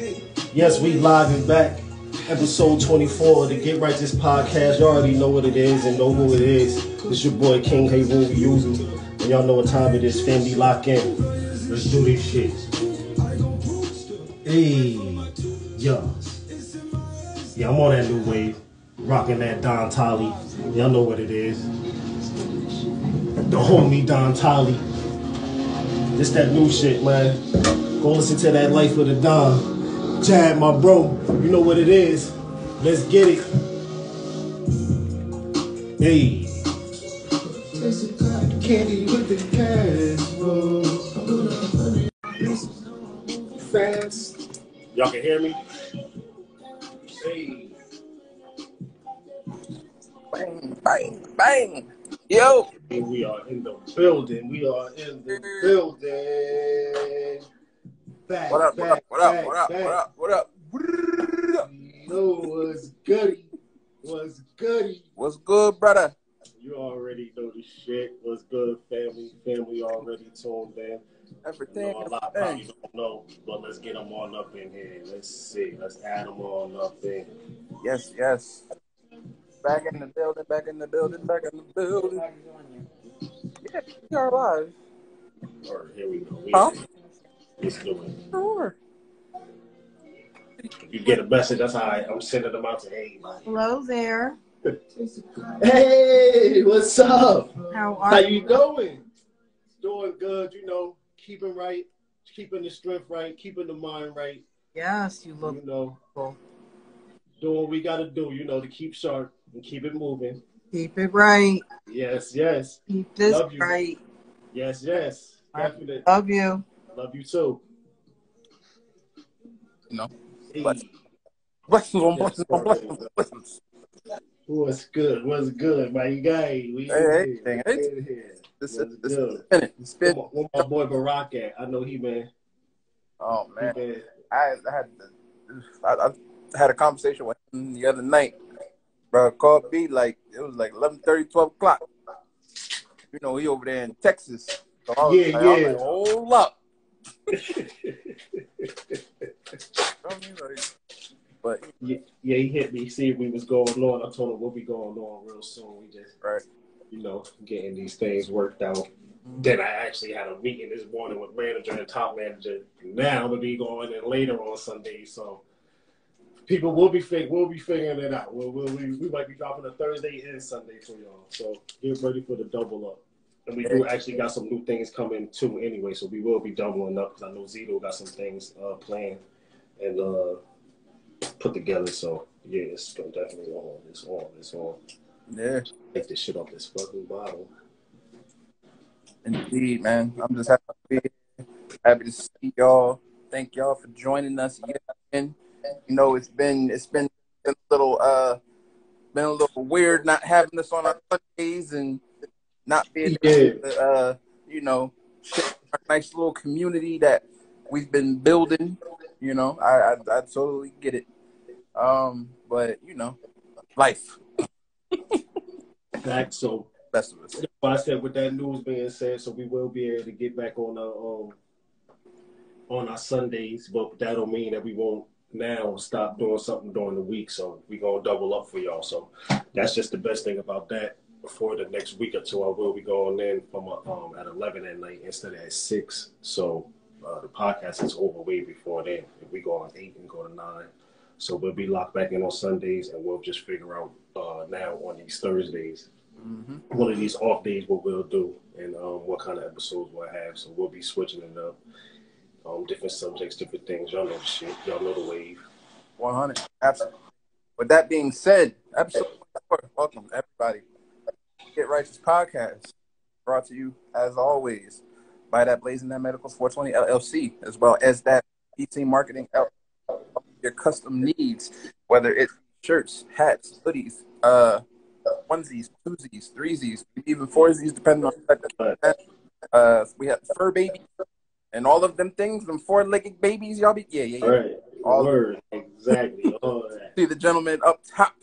Yes, we live and back. Episode 24 of the Get Righteous podcast. You already know what it is and know who it is. It's your boy King Heru Weusi. And y'all know what time it is. Family lock in. Let's do this shit. Hey, yeah. Yeah, I'm on that new wave. Rocking that Don Tolly. Y'all know what it is. The homie Don Tolly. This that new shit, man. Go listen to that Life of the Don. Chad, my bro, you know what it is. Let's get it. Hey. Candy with the cash. Fast. Y'all can hear me? Hey. Bang, bang, bang. Yo. And we are in the building. We are in the building. Back, What up, back, what up, back, what up, back. what up, what up, what up? Know what's goody? What's goody? What's good, brother? You already know the shit. What's good, family? Family already tuned in. You Everything. know, a lot probably don't know, but let's get them on up in here. Let's see. Let's add them on up in. Yes, yes. Back in the building, back in the building, back in the building. Yeah, we are live. Or here we go. We Huh? Let's do it. Sure. You get a message, that's how I, I'm sending them out to everybody. Hello there. Hey, what's up? How How are you doing? Doing good, you know, keeping right, keeping the strength right, keeping the mind right, Yes, you look you know, cool. doing what we gotta do, you know, to keep sharp and keep it moving. Keep it right. Yes, yes, Keep this Love you. right. yes, yes. Definitely. Love you. Love you too. No. Hey, Bless- Blessings on blessings on blessings on blessings. what's good? What's good, my guy? We Hey, hey, hey. Here. This What's is this good? is spinning. It's Where spin. my, where my boy Barack at? I know he been. Oh He man, been I, I had I, I had a conversation with him the other night. Bro, called me like it was like 11, 30, 12 o'clock. You know, he over there in Texas. So Yeah, like, I was yeah. like, hold up. You know what I mean? Like, but yeah, yeah, he hit me, see if we was going on. I told him we'll be going on real soon. We just, right. you know, getting these things worked out. Then I actually had a meeting this morning with manager and top manager. Now I'm gonna be going in later on Sunday, so people will be fig- we'll be figuring it out. We'll, we'll, we we might be dropping a Thursday and Sunday for y'all. So get ready for the double up. And we do actually got some new things coming too anyway, so we will be doubling up because I know Zito got some things uh, planned and uh, put together. So yeah, it's gonna definitely on. It's on. It's on. Yeah, Take this shit off this fucking bottle. indeed, man. I'm just happy to be here. Happy to see y'all. Thank y'all for joining us again. You know, it's been it's been a little uh been a little weird not having this on our Sundays and not being Yeah. able to, uh, you know, our nice little community that we've been building. You know, I I, I totally get it. Um, but you know, life, Back so best of us. But I said, with that news being said, so we will be able to get back on our um, on our Sundays, but that don't mean that we won't now stop doing something during the week. So we gonna double up for y'all. So that's just the best thing about that. Before the next week or two, I will be going in from um, at eleven at night instead of at six. So uh, the podcast is over way before then. If we go on eight and go to nine, so we'll be locked back in on Sundays, and we'll just figure out uh, now on these Thursdays hmm one of these off days what we'll do and um, what kind of episodes we'll have. So we'll be switching it up. Um, different subjects, different things. Y'all know the shit. Y'all know the wave. 100. Absolutely. With that being said, 24, welcome everybody. Get Righteous Podcast, brought to you as always by that Blazing That Medicals 420 LLC, as well as that PT Marketing L- your custom needs, whether it's shirts, hats, hoodies, uh, onesies, twosies, threesies, even foursies, depending on. Uh, we have fur baby and all of them things, them four-legged babies, y'all be yeah, yeah, yeah. All right. All- Word. Exactly. All. See the gentleman up top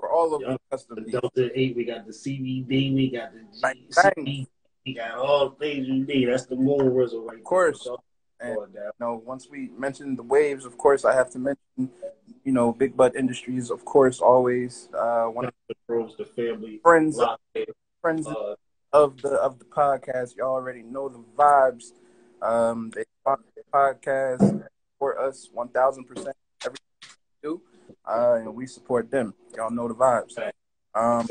for all of Yeah. the custom The. Delta 8, we got the CBD, we got the GCD, we got all things you need. That's the moon whistle right Of course. there. And you know, once we mention the waves, of course, I have to mention, you know, Big Butt Industries, of course, always uh, one of The bros, the family, friends in. friends Uh, of the of the podcast. You already know the vibes. Um, they sponsor the podcast for us one thousand percent everything we do, uh, and we support them. Y'all know the vibes. Um,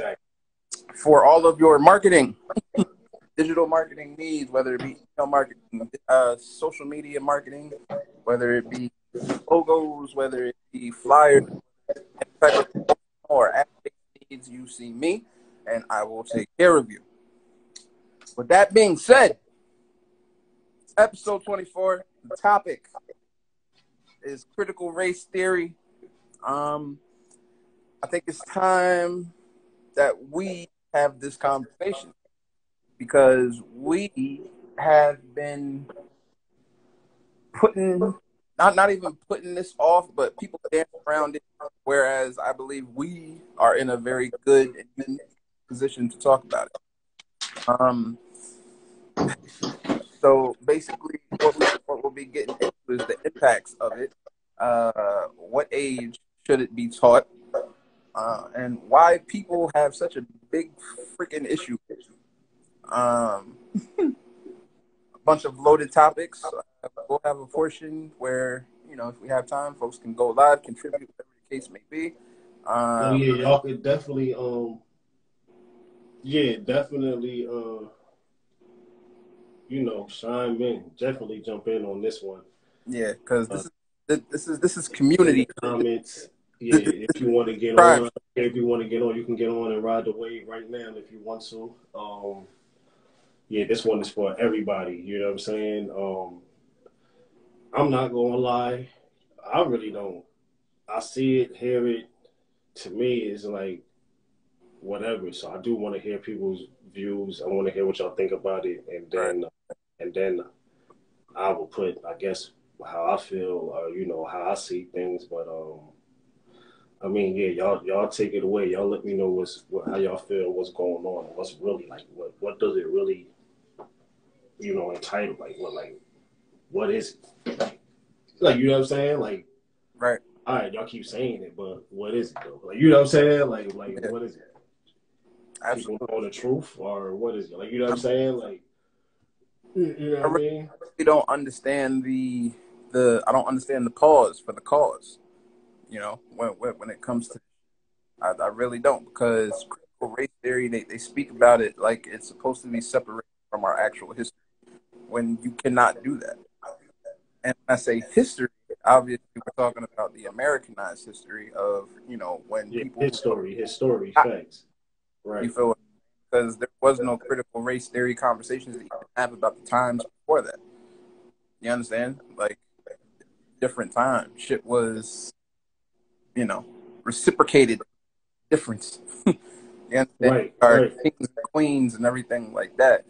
for all of your marketing, digital marketing needs, whether it be email marketing, uh, social media marketing, whether it be logos, whether it be flyers, or needs, you see me, and I will take care of you. With that being said, episode 24, the topic is critical race theory. Um, I think it's time that we have this conversation because we have been putting not not even putting this off, but people dance around it. Whereas I believe we are in a very good position to talk about it. Um, so basically, what, we, what we'll be getting into is the impacts of it. Uh, what age should it be taught? Uh, and why people have such a big freaking issue. Um, a bunch of loaded topics. Uh, we'll have a portion where you know if we have time, folks can go live, contribute, whatever the case may be. Oh Um, yeah, y'all could definitely um yeah, definitely uh you know, chime in. Definitely jump in on this one. yeah, because this is this is this is community. Comments. Yeah, if you want to get Right. on, if you want to get on, you can get on and ride the wave right now if you want to. Um, yeah, this one is for everybody. You know what I'm saying? Um, I'm not gonna lie, I really don't. I see it, hear it. To me, it's like whatever. So I do want to hear people's views. I want to hear what y'all think about it, and then and then I will put, I guess, how I feel or you know how I see things. But um, I mean, yeah, y'all y'all take it away. Y'all let me know what's what, how y'all feel, what's going on, what's really like, what what does it really, you know, entitle like what like what is it? Like, you know what I'm saying? Like, Right. all right, y'all keep saying it, but what is it though? Like, you know what I'm saying? Like, like Yeah. what is it? Absolutely. People know the truth, or what is it? Like, you know what I'm saying? Like, you know what I mean? really don't understand the the I don't understand the cause for the cause. You know, when when, when it comes to, I, I really don't because critical race theory they, they speak about it like it's supposed to be separated from our actual history when you cannot do that. And when I say history, obviously we're talking about the Americanized history of you know when Yeah, people his story, his story, ah. facts. Right. you feel because there was no critical race theory conversations that you could have about the times before that. You understand? Like different times, shit was, you know, reciprocated difference. you understand? Right, Our right. kings and queens and everything like that.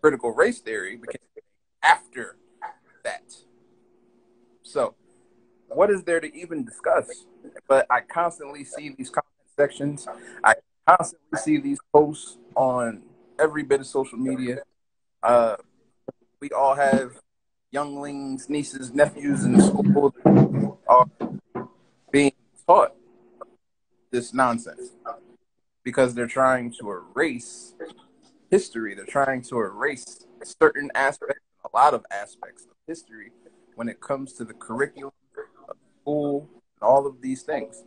Critical race theory became after that. So, what is there to even discuss? But I constantly see these comment sections. I constantly see these posts on every bit of social media. Uh, we all have younglings, nieces, nephews in school that are being taught this nonsense because they're trying to erase history. They're trying to erase certain aspects, a lot of aspects of history when it comes to the curriculum of school and all of these things.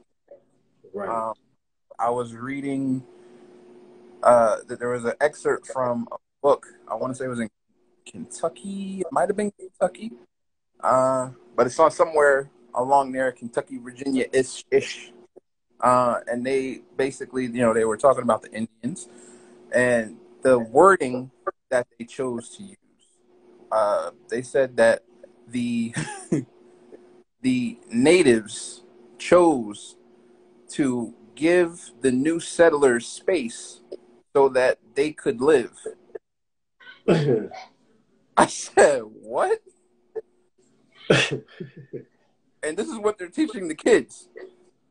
Right. Um, I was reading uh, that there was an excerpt from a book. I want to say it was in Kentucky. It might have been Kentucky, uh, but it's on somewhere along there, Kentucky, Virginia ish ish. Uh, and they basically, you know, they were talking about the Indians and the wording that they chose to use. Uh, they said that the the natives chose to give the new settlers space so that they could live. I said, "What?" and this is what they're teaching the kids.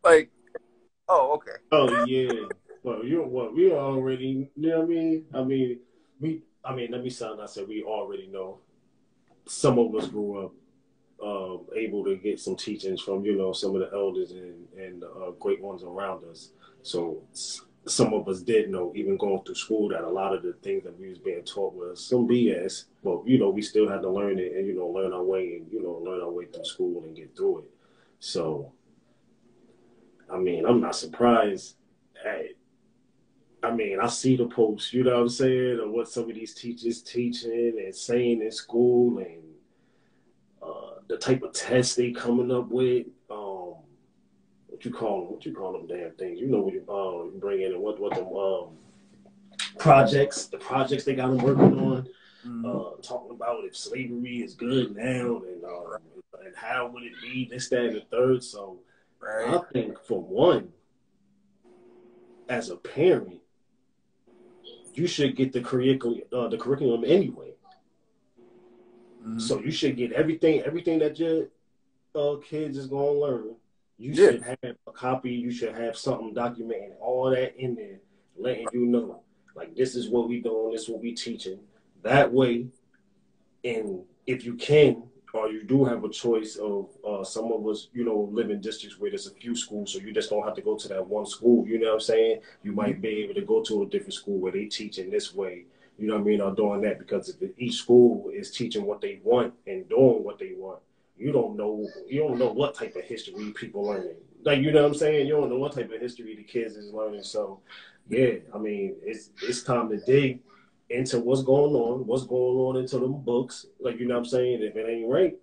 Like, oh, okay. oh yeah. Well, you what we already. You know what I mean? I mean, we. I mean, let me sound. I said we already know. some of us grew up uh, able to get some teachings from you know some of the elders and and uh, great ones around us. So some of us did know, even going through school, that a lot of the things that we was being taught was some BS. But you know, we still had to learn it and you know learn our way and you know learn our way through school and get through it. So, I mean, I'm not surprised. At, I mean, I see the posts, you know what I'm saying, of what some of these teachers teaching and saying in school and uh, the type of tests they coming up with. What you call them? What you call them? Damn things. You know what you um, bring in and what what them um, projects, the projects they got them working on. Mm-hmm. Uh, talking about if slavery is good now and uh, and how would it be this, that, and the third. So right. I think for one, as a parent, you should get the curriculum uh, the curriculum anyway. Mm-hmm. So you should get everything everything that your uh, kids is gonna learn. You yeah. should have a copy. You should have something documenting all that in there, letting you know like this is what we doing. This is what we teaching. That way, and if you can, or you do have a choice of uh, some of us, you know, live in districts where there's a few schools, so you just don't have to go to that one school. You know what I'm saying? You might be able to go to a different school where they teach in this way. You know what I mean? Or doing that because if each school is teaching what they want and doing what they want, you don't know. You don't know what type of history people learning. Like you know what I'm saying? You don't know what type of history the kids is learning. So, yeah, I mean, it's it's time to dig into what's going on, what's going on into them books. Like, you know what I'm saying? If it ain't right,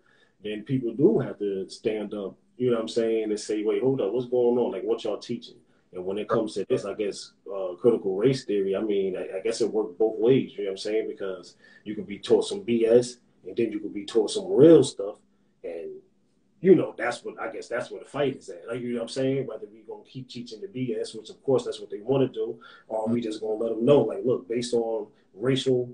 then people do have to stand up, you know what I'm saying, and say, wait, hold up, what's going on? Like, what y'all teaching? And when it comes to this, I guess uh, critical race theory, I mean, I, I guess it worked both ways, you know what I'm saying? Because you could be taught some BS and then you could be taught some real stuff. And, you know, that's what, I guess that's where the fight is at. Like, you know what I'm saying? Whether we're to keep teaching the BS, which of course that's what they want to do, or we just to let them know, like, look, based on racial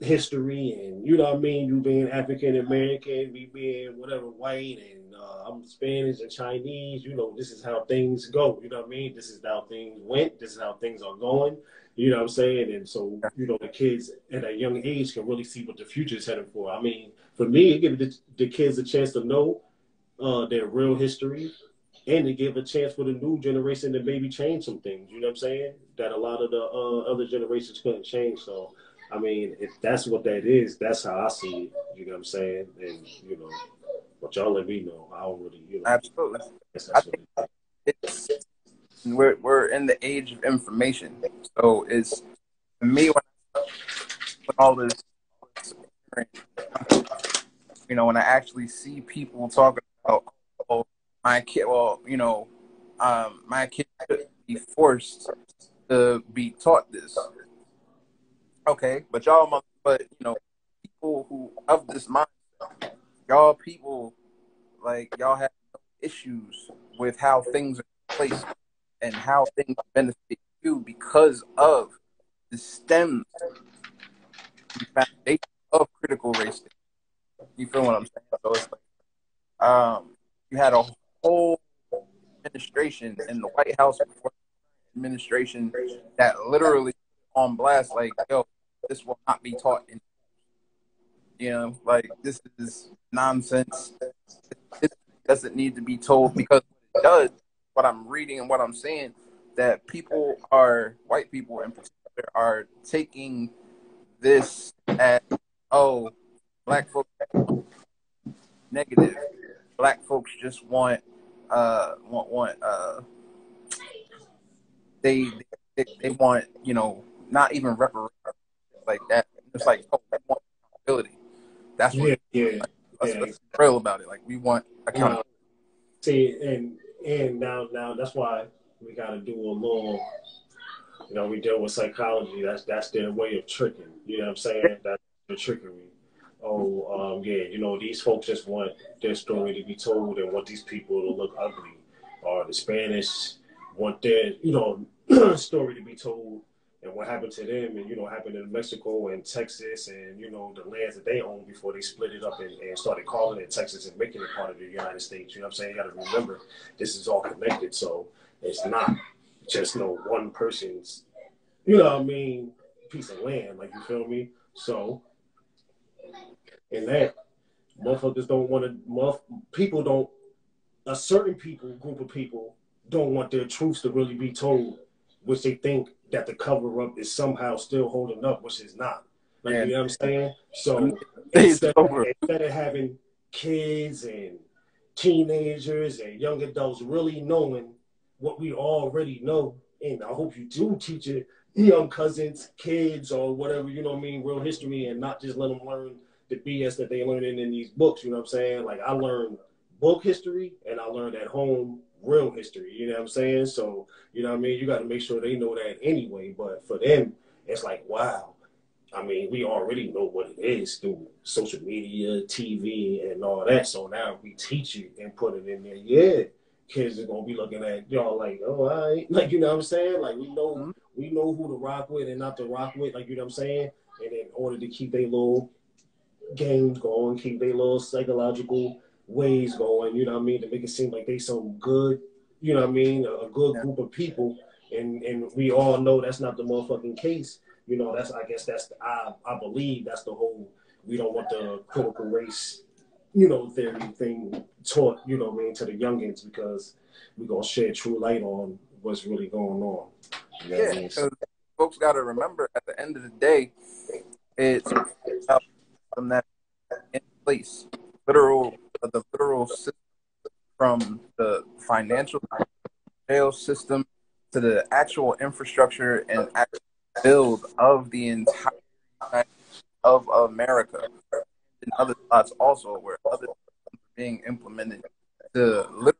history and you know what I mean, you being African American, me being whatever white and uh, I'm Spanish and Chinese, you know, this is how things go. You know what I mean? This is how things went, this is how things are going. You know what I'm saying? And so, you know, the kids at a young age can really see what the future is heading for. I mean, for me, it gives the, the kids a chance to know uh, their real history and to give a chance for the new generation to maybe change some things. You know what I'm saying? That a lot of the uh, other generations couldn't change. So, I mean, if that's what that is, that's how I see it. You know what I'm saying? And you know, but y'all let me know. I don't really, you know. Absolutely. I think it's, we're we're in the age of information, so it's me when, all this, you know, when I actually see people talking about oh, my kid, well, you know, um, my kid could be forced to be taught this. Okay, but y'all, but you know, people who of this mindset, y'all people like y'all have issues with how things are placed and how things benefit you because of the stem the foundation of critical race. You feel what I'm saying? So it's like, um, you had a whole administration in the White House before administration that literally on blast like, yo, this will not be taught in you know, like this is nonsense. It doesn't need to be told because it does. What I'm reading and what I'm saying that people are white people in particular are taking this as oh, black folks negative. Black folks just want uh want want uh they they, they want you know not even reparations like that. It's like oh, we want accountability. That's what yeah, yeah, that's, yeah. that's real about it. Like we want accountability. see, and and now now that's why we got to do a little. You know, we deal with psychology. That's that's their way of tricking. You know what I'm saying? That's the trickery. Oh, um, yeah. You know, these folks just want their story to be told and want these people to look ugly, or the Spanish want their you know story to be told and what happened to them and you know happened in Mexico and Texas and you know the lands that they owned before they split it up and, and, started calling it Texas and making it part of the United States. You know what I'm saying? You got to remember this is all connected, so it's not just no one person's you know what I mean piece of land. Like you feel me? So and that Motherfuckers don't want to. People don't. A certain people, group of people, don't want their truths to really be told, which they think that the cover up is somehow still holding up, which is not. Like Yeah. you know what I'm saying? So instead, over. instead of having kids and teenagers and young adults really knowing what we already know, and I hope you do teach it young cousins, kids, or whatever, you know what I mean, real history, and not just let them learn the BS that they learning in these books, you know what I'm saying? Like I learned book history and I learned at home real history, you know what I'm saying? So, you know what I mean? You got to make sure they know that anyway, but for them, it's like, wow. I mean, we already know what it is through social media, TV, and all that. So now we teach it and put it in there. Yeah, kids are gonna be looking at y'all like, oh, all right, like you know what I'm saying? Like we know Mhm. we know who to rock with and not to rock with, like you know what I'm saying? And in order to keep their little games going, keep their little psychological ways going, you know what I mean, to make it seem like they some good, you know what I mean, a, a good group of people. And and we all know that's not the motherfucking case. You know, that's I guess that's the, I I believe that's the whole we don't want the critical race, you know, theory thing taught, you know, what I mean, to the youngins because we're gonna shed true light on what's really going on. You know Yeah, mean? 'cause folks got to remember at the end of the day, it's about them that in place, literal, the literal system from the financial jail system to the actual infrastructure and actual build of the entire of America and other spots also where other are being implemented to literally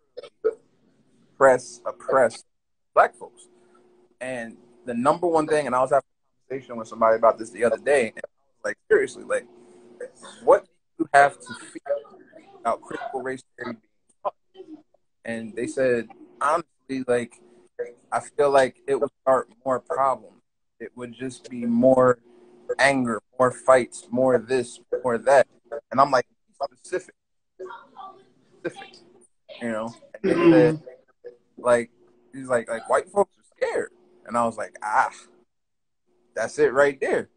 oppress, oppress black folks. And the number one thing, and I was having a conversation with somebody about this the other day, and I was like, seriously, like, what do you have to about critical race theory being taught? And they said, honestly, like, I feel like it would start more problems. It would just be more anger, more fights, more this, more that. And I'm like, specific. Specific. You know? And they said, like, he's like, like, white folks are scared. And I was like, ah, that's it right there.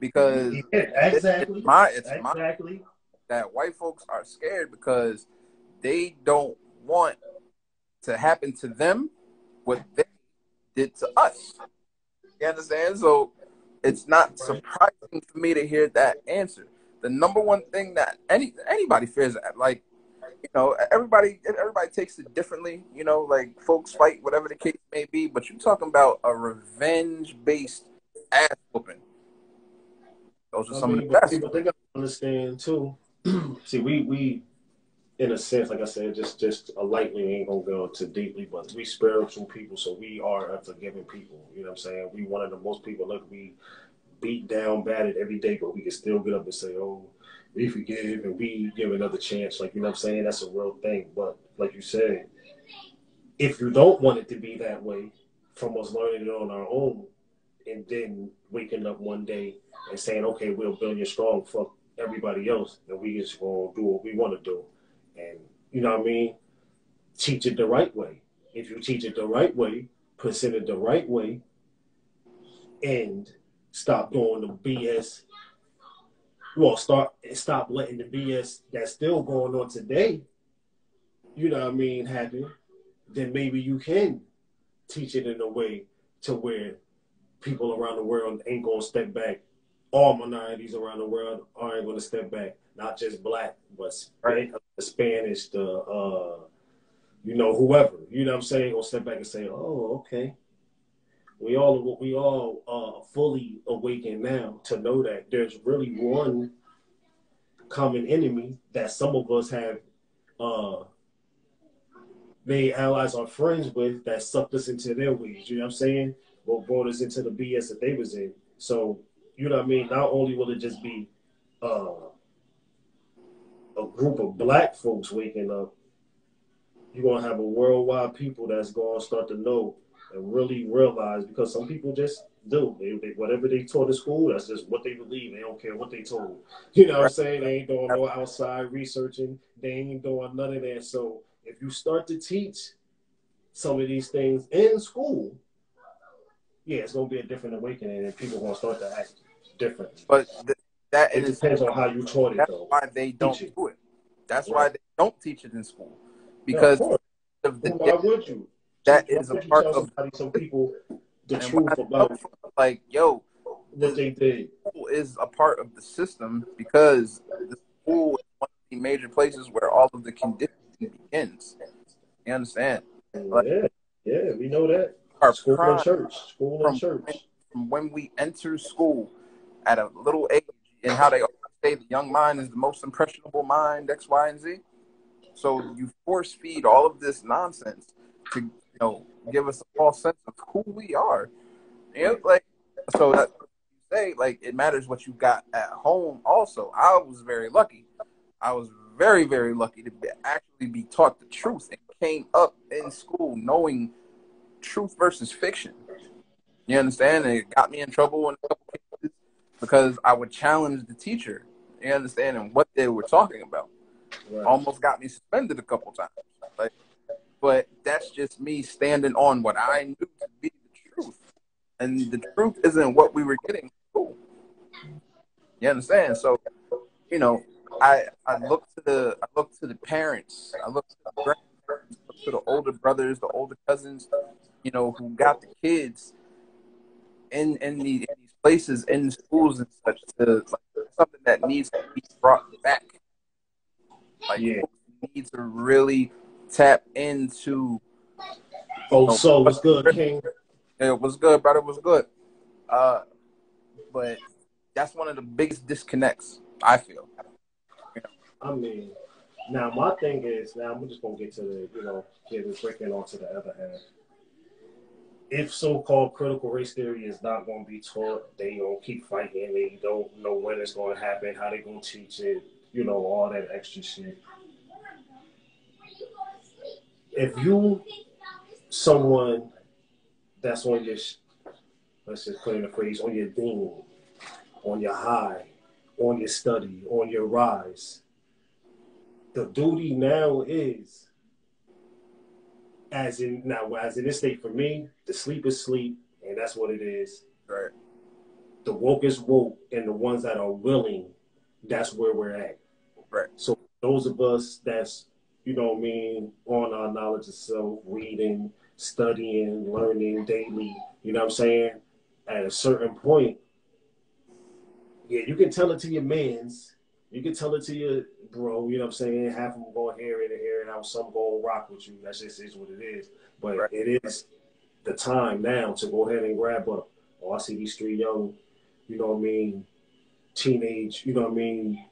Because Yeah, exactly. it's my, it's my exactly. That white folks are scared because they don't want to happen to them what they did to us. You understand? So it's not surprising for me to hear that answer. The number one thing that any anybody fears, like you know, everybody everybody takes it differently. You know, like folks fight whatever the case may be, but you're talking about a revenge based ass whooping. Those are I some mean, of the best. people think I understand too. See, we we in a sense, like I said, just just a lightly ain't gonna go too deeply, but we spiritual people, so we are a forgiving people. You know what I'm saying? We one of the most people look we beat down, battered every day, but we can still get up and say, "Oh, we forgive and we give another chance." Like you know what I'm saying? That's a real thing. But like you said, if you don't want it to be that way, from us learning it on our own, and then waking up one day and saying, okay, we'll build you strong, fuck everybody else, and we just gonna do what we want to do. And you know what I mean? Teach it the right way. If you teach it the right way, present it the right way, and stop doing the BS. Well, start stop letting the BS that's still going on today, you know what I mean, happen, then maybe you can teach it in a way to where people around the world ain't gonna step back. All minorities around the world aren't gonna step back. Not just black, but Right. the Spanish, the uh, you know, whoever. You know what I'm saying? Gonna step back and say, Oh, okay. We all we all uh fully awakened now to know that there's really one common enemy that some of us have uh made allies or friends with that sucked us into their ways. You know what I'm saying? What brought us into the BS that they was in. So, you know what I mean? Not only will it just be uh, a group of black folks waking up, you're gonna have a worldwide people that's gonna start to know and really realize because some people just do. They, they whatever they taught in school, that's just what they believe. They don't care what they told. You know what I'm saying? They ain't doing no outside researching. They ain't doing none of that. So if you start to teach some of these things in school, yeah, it's gonna be a different awakening, and people gonna start to act differently. But th- that It is depends on how you taught it, that's though. why they don't Teach it. do it. That's Right. why they don't teach it in school Yeah, because of of the why would you? that Why is a part of some people the truth about tell like yo, what they did. school is a part of the system because the school is one of the major places where all of the conditioning begins. You understand? Like- yeah, yeah, we know that. Our School and church. School and church. from when we enter school at a little age and how they say the young mind is the most impressionable mind, X, Y, and Z. So you force feed all of this nonsense to you know give us a false sense of who we are. You know, like so that you say like it matters what you got at home. Also, I was very lucky. I was very very lucky to be, actually be taught the truth and came up in school knowing truth versus fiction. You understand? And it got me in trouble in a couple cases because I would challenge the teacher. You understand? And what they were talking about Right. almost got me suspended a couple times. Like, but that's just me standing on what I knew to be the truth, and the truth isn't what we were getting. in school. You understand? So, you know, I I look to the I look to the parents. I look to the grandparents. Look to the older brothers, the older cousins. You know, who got the kids in in, the, in places in schools and such to like, something that needs to be brought back. Like Yeah. need to really tap into Oh, so what's good, King? it was good, brother. It was good. Uh, but that's one of the biggest disconnects I feel. I mean, now my thing is now I'm just gonna get to the you know get it breaking onto the other half. If so-called critical race theory is not going to be taught, they gonna keep fighting. They don't know when it's going to happen, how they gonna teach it, you know, all that extra shit. If you someone that's on your, let's just put in a phrase, on your dean, on your high, on your study, on your rise, the duty now is, as in now, as in this state for me, the sleep is sleep, and that's what it is. Right. The woke is woke, and the ones that are willing, that's where we're at. Right. So those of us that's, you know what I mean, on our knowledge of self, reading, studying, learning daily, you know what I'm saying? At a certain point, yeah, you can tell it to your mans, you can tell it to your bro, you know what I'm saying? Half of them going hear it and hear it out, some going rock with you. That just is what it is. But Right. it is the time now to go ahead and grab up. Oh, I see these three young, you know what I mean, teenage, you know what I mean,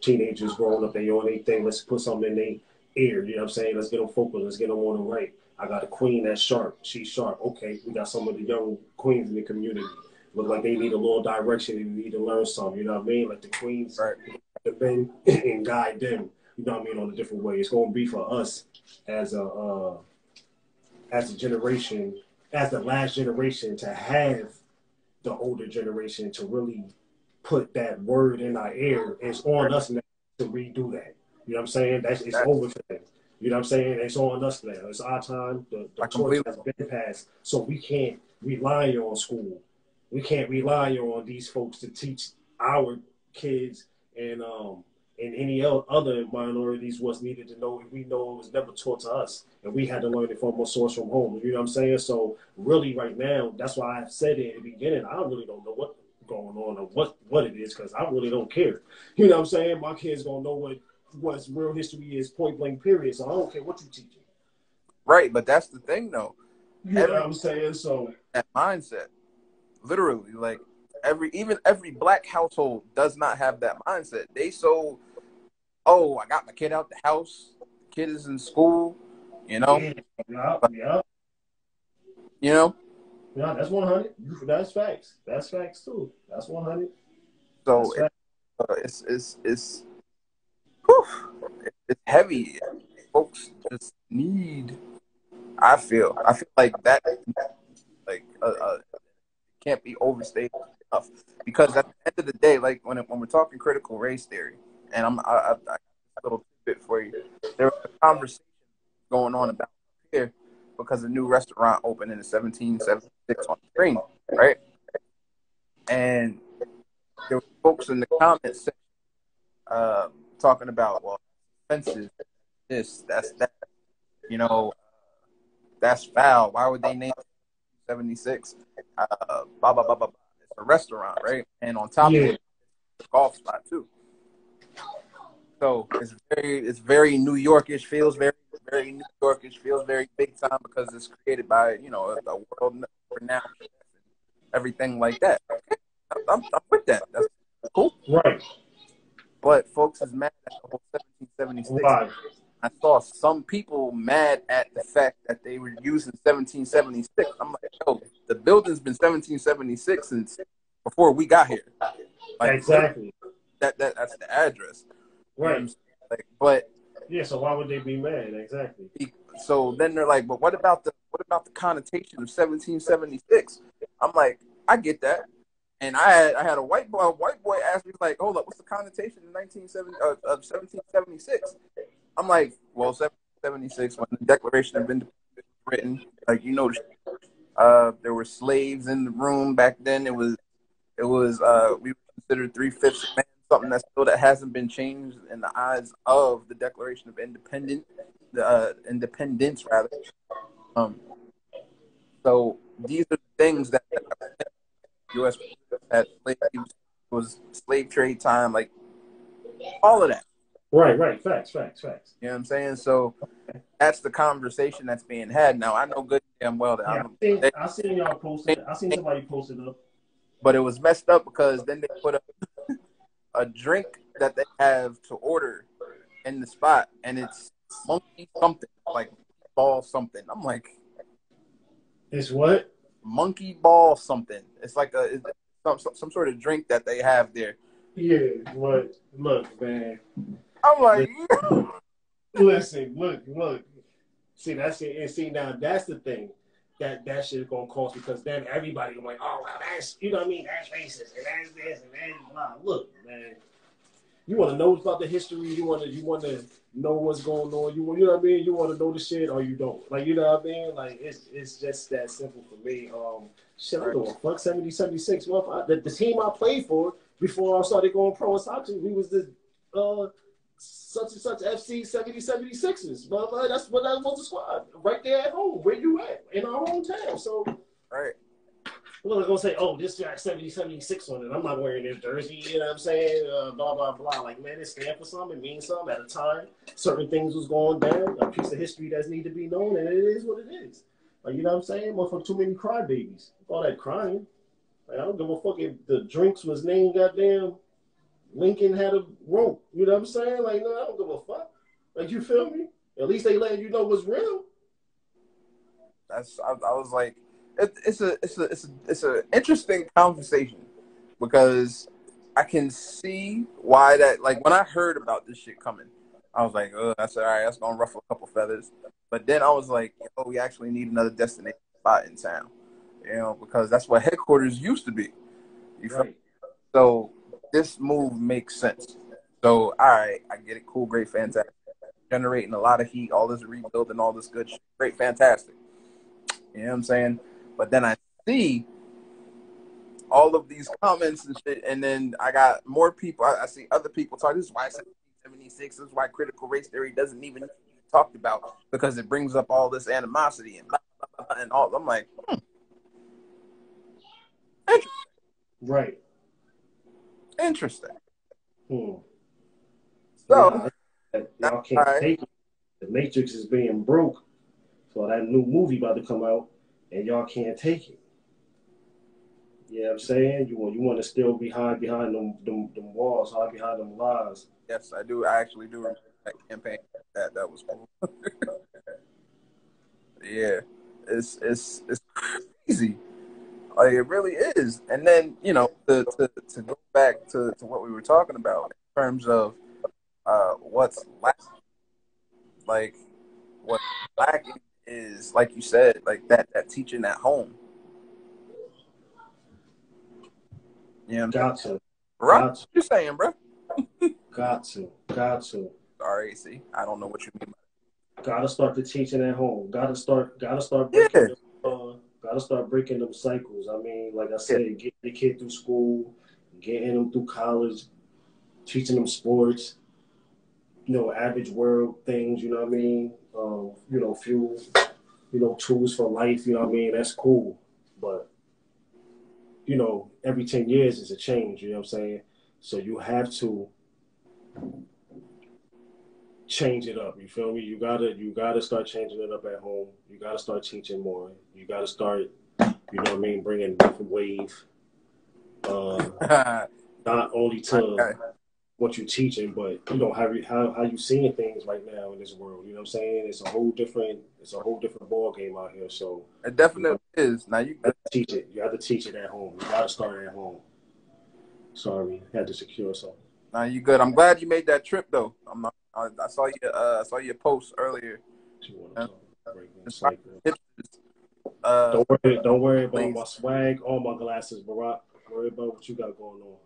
teenagers growing up, they on their thing. Let's put something in their ear, you know what I'm saying? Let's get them focused, let's get them on the right. I got a queen that's sharp. She's sharp. Okay, we got some of the young queens in the community. Look like they need a little direction and need to learn something, you know what I mean? Like the queens Right. men and guide them, you know what I mean, on a different way. It's gonna be for us as a uh, as a generation, as the last generation to have the older generation to really put that word in our ear. It's on us now to redo that. You know what I'm saying? That's it's over for them. You know what I'm saying? It's on us now. It's our time. The, the torch has been passed. So we can't rely on school. We can't rely on these folks to teach our kids and um and any other minorities was needed to know if we know it was never taught to us and we had to learn it from a source from home. You know what I'm saying? So really right now, that's why I said it in the beginning, I really don't know what going on or what what it is because I really don't care. You know what I'm saying? My kids gonna know what what's real history is point blank period. So I don't care what you teaching. Right. But that's the thing, though. You know what I'm saying? So That mindset, literally, like every even every black household does not have that mindset. They so, oh, I got my kid out the house. Kid is in school. You know. yeah, yeah. You know. Yeah, that's 100. That's facts. That's facts too. That's 100. So That's it, uh, it's it's it's whew, it's heavy. Folks just need. I feel. I feel like that. Like uh, uh, can't be overstated enough because at the end of the day, like when when we're talking critical race theory, and I'm I, I, I a little bit for you. There was a conversation going on about here because a new restaurant opened in the 1776 on the screen, right? And there were folks in the comments section uh, talking about, well, offensive. This, that's that. You know, that's foul. Why would they name it 76? Uh, blah, blah, blah, blah, blah. It's a restaurant, right? And on top Yeah. of it, it's a golf spot too. So it's very, it's very New Yorkish. Feels very, very New Yorkish. Feels very big time because it's created by you know a, a world renowned everything like that. Okay, I'm, I'm with that. That's cool. Right. But folks is mad at the whole 1776. Right. I saw some people mad at the fact that they were using 1776. I'm like, yo, the building's been 1776 since before we got here. Like, Exactly. That, that that's the address. You know Right. Like, but Yeah. So why would they be mad? Exactly. so then they're like, but what about the what about the connotation of 1776? I'm like, I get that. And I had I had a white boy a white boy ask me like, hold up, what's the connotation of 1970 uh, of 1776? I'm like, well, 1776 when the Declaration of Independence was written, like you know, uh, there were slaves in the room back then. It was it was uh, we were considered three fifths of man, something that still that hasn't been changed in the eyes of the Declaration of Independence, the uh, independence rather. Um, so these are things that U.S. had slaves was slave trade time, like all of that. Right. Right. Facts. Facts. Facts. You know what I'm saying? So that's the conversation that's being had now. I know good damn well that Yeah, I'm, I seen, I seen y'all posted. I seen somebody posted up. but it was messed up because then they put up a drink that they have to order in the spot, and it's monkey something like ball something. I'm like It's what? monkey ball something. It's like a it's some, some some sort of drink that they have there. Yeah. What? Look, man. I'm like, Listen. Look. Look. See that's it. And see now that's the thing. That that shit is gonna cost because then everybody gonna like, oh, well, that's you know what I mean. That's racist and that's this and that's blah. Look, man. You want to know about the history. You want to you want to know what's going on. You you know what I mean. You want to know the shit or you don't. Like you know what I mean. Like it's it's just that simple for me. Um, shit, I'm going fuck 70, 76. Motherfucker. The, the team I played for before I started going pro in soccer, we was the uh such and such FC 70 76ers. Motherfucker, that's what that was the squad right there at home. Where you at in our hometown? So. right, Well, they're gonna say, "Oh, this got 70, 76 on it." I'm not wearing this jersey. You know what I'm saying? Uh, blah blah blah. Like, man, it stand for something. It means something. At a time, certain things was going down. A piece of history that's need to be known, and it is what it is. Like, you know what I'm saying? Motherfucker, too many crybabies. All that crying. Like, I don't give a fuck if the drinks was named goddamn Lincoln had a rope. You know what I'm saying? Like, no, I don't give a fuck. Like, you feel me? At least they letting you know what's real. that's I, I was like, it, it's a it's a it's a it's an interesting conversation because I can see why that like when I heard about this shit coming, I was like, oh, that's all right, that's gonna ruffle a couple feathers. But then I was like, oh, we actually need another destination spot in town, you know, because that's what headquarters used to be. You feel Right. So this move makes sense. So all right, I get it. Cool, great, fantastic. Generating a lot of heat, all this rebuilding, all this good shit. Great, fantastic. You know what I'm saying? But then I see all of these comments and shit, and then I got more people. I, I see other people talk. This is why 76. This is why critical race theory doesn't even talked about because it brings up all this animosity and blah, blah, blah, and all. I'm like, hmm. Right. Interesting. Hmm. So Yeah, y'all can't Alright. take it. The Matrix is being broke, so that new movie about to come out, and y'all can't take it. Yeah, I'm saying you want you want to still be hide behind them, them them walls, hide behind them lies. yes, I do. I actually do that campaign. That that was cool. yeah, it's it's it's crazy. Like it really is. And then you know to to, to go back to, to what we were talking about in terms of uh, what's lacking. Like what's lacking is like you said, like that that teaching at home. Yeah, you know Got to, right. got What you saying, bro? got to, got to. Sorry, AC. I don't know what you mean. Gotta start the teaching at home. Gotta start. Gotta start Yeah. Start breaking them cycles. I mean, like I said, getting the kid through school, getting them through college, teaching them sports, you know, average world things, you know what I mean? Um, you know, fuel, you know, tools for life, you know what I mean? That's cool. But, you know, every 10 years is a change, you know what I'm saying? So you have to change it up. You feel me? You gotta you gotta start changing it up at home. You gotta start teaching more. You gotta start, you know what I mean, bringing different wave. Uh, not only to Okay. what you're teaching, but you know how you how how you seeing things right now in this world. You know what I'm saying? It's a whole different it's a whole different ball game out here. So It definitely is. Now you you teach it. You have to teach it at home. You gotta start at home. Sorry, had to secure something. now you good. I'm glad you made that trip though. I'm not, I, I saw you uh I saw your post earlier. You wanna talk about breaking the cycle. Pictures. Uh Don't worry, don't worry about Please. my swag or my glasses, Barack. Worry about what you got going on.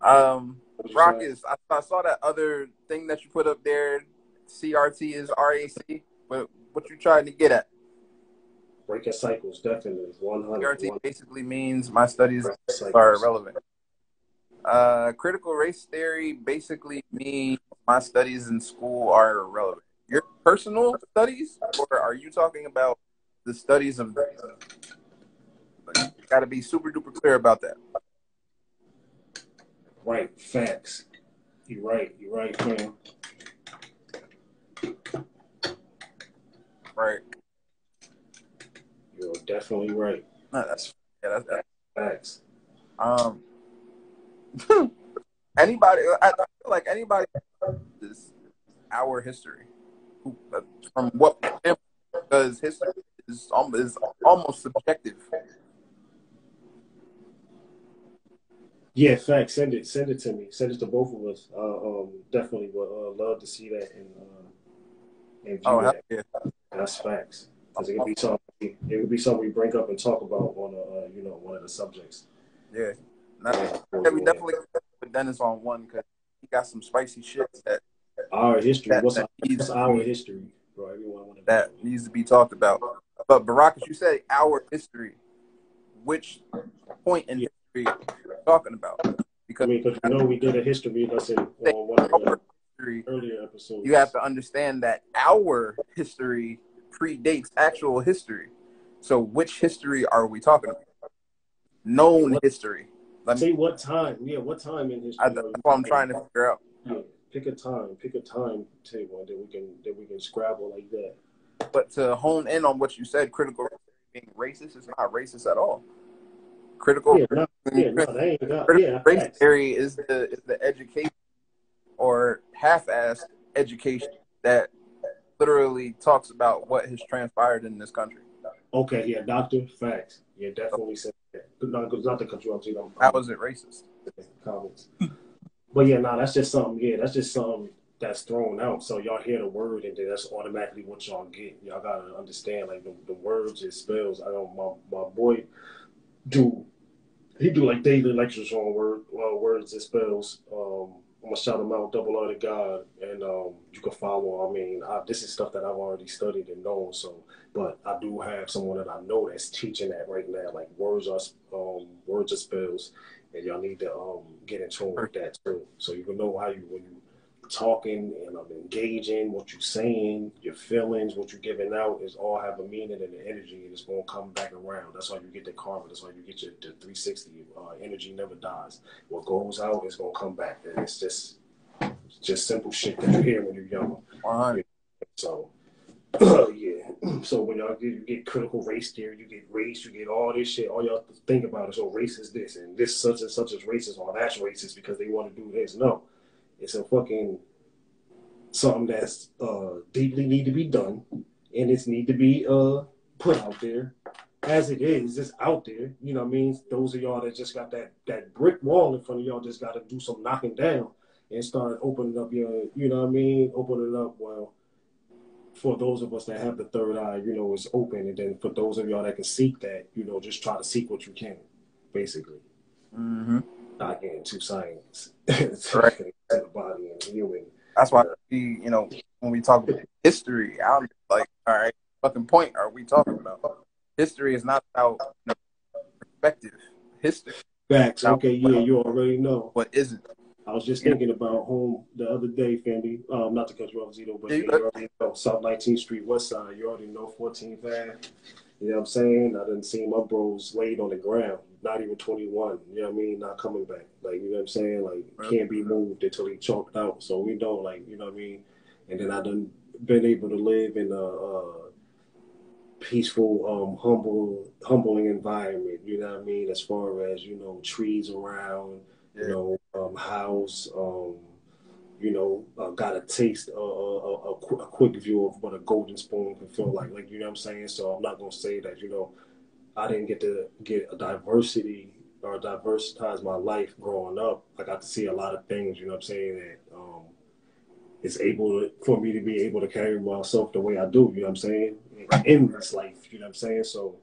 um you Rockets, I, I saw that other thing that you put up there. CRT is RAC, but what you trying to get at? Breaking cycles, definitely. 100. CRT basically means my studies are irrelevant. Uh, critical race theory basically means my studies in school are irrelevant. Your personal studies, or are you talking about the studies of? Got to be super duper clear about that. Right, facts. You're right, you're right, man. Right. You're definitely right. No, that's yeah. That's, that's Facts. um. Anybody, I, I feel like anybody is our history. Who- uh, From what because history is almost, is almost subjective. Yeah, facts. Send it, send it to me. Send it to both of us. Uh, um, definitely would uh, love to see that and uh, and Oh that. yeah! That's facts. Because it could be something. It would be something we bring up and talk about on a, uh, you know, one of the subjects. Yeah. Now, Yeah, we definitely Dennis on one because he got some spicy shit that Our history. That- what's, that our, needs what's to our be- history, bro? Everyone want to that needs to be talked about. But Barack, as you said our history. Which point in history are you talking about? I Because mean, because you know we did a history lesson on one of the history, earlier episodes. you have to understand that our history predates actual history. So which history are we talking about? Known history. Let me, say what time. Yeah, what time in history? I, that's what I'm trying to figure out. Yeah, pick a time. Pick a time table that we can that we can scrabble like that. But to hone in on what you said, critical being racist is not racist at all. Critical Yeah, no, yeah, no, critical Yeah, race theory is the is the education or half-assed education that literally talks about what has transpired in this country. Okay, yeah, doctor, facts. Yeah, definitely said. Not, not to cut you off, is it racist? comments. But yeah, no, that's just something. Yeah, that's just something that's thrown out. So y'all hear the word, and then that's automatically what y'all get. Y'all gotta understand, like the, the words it spells. I know my my boy do he do like daily lectures on word uh, words and spells. Um, I'm gonna shout him out, double R to God, and um, you can follow. I mean, I, this is stuff that I've already studied and known. So, but I do have someone that I know that's teaching that right now, like words are um, words are spells, and y'all need to um, get in tune with that too, so you can know how you when you talking and um, engaging, what you're saying, your feelings, what you're giving out is all have a meaning and an energy, and it's gonna come back around. That's why you get the karma. That's why you get your the 360. Uh, energy never dies. What goes out is gonna come back, and it's just it's just simple shit that you hear when you're young. 100. So. yeah. So when y'all get, you get critical race theory, you get race, you get all this shit. All y'all think about is, oh, race is this, and this such and such is racist, or that's racist because they want to do this. No, it's a fucking something that's uh, deeply need to be done, and it's need to be uh, put out there as it is. It's out there. You know what I mean? Those of y'all that just got that that brick wall in front of y'all just got to do some knocking down and start opening up your. You know what I mean? Opening up well for those of us that have the third eye, you know, it's open. And then for those of y'all that can seek that, you know, just try to seek what you can, basically. hmm Not getting into science. Correct. to the body and human. That's why we, you know, when we talk about history, I'm like, all right, fucking point are we talking about? History is not about you know, perspective. History, Facts. Okay, yeah, you already know. what isn't. I was just thinking about home the other day, family. Um, not to cut you off, Zito, but Yeah, you you already know South 19th Street, West Side. You already know 14th Ave. You know what I'm saying? I didn't see my bros laid on the ground, not even 21. You know what I mean? Not coming back. Like, you know what I'm saying? Like, Right. can't be moved until he choked out. So we know, like, you know what I mean? And then I done been able to live in a, a peaceful, um, humble, humbling environment. You know what I mean? As far as you know, trees around, Yeah. you know, um, house, um, you know, uh, got a taste, uh, a, a, a, qu- a quick view of what a golden spoon can feel like. Like you know what I'm saying? So I'm not gonna say that you know, I didn't get to get a diversity or diversitize my life growing up. I got to see a lot of things. You know what I'm saying? That um, it's able to, for me to be able to carry myself the way I do. You know what I'm saying? In this life, you know what I'm saying? So,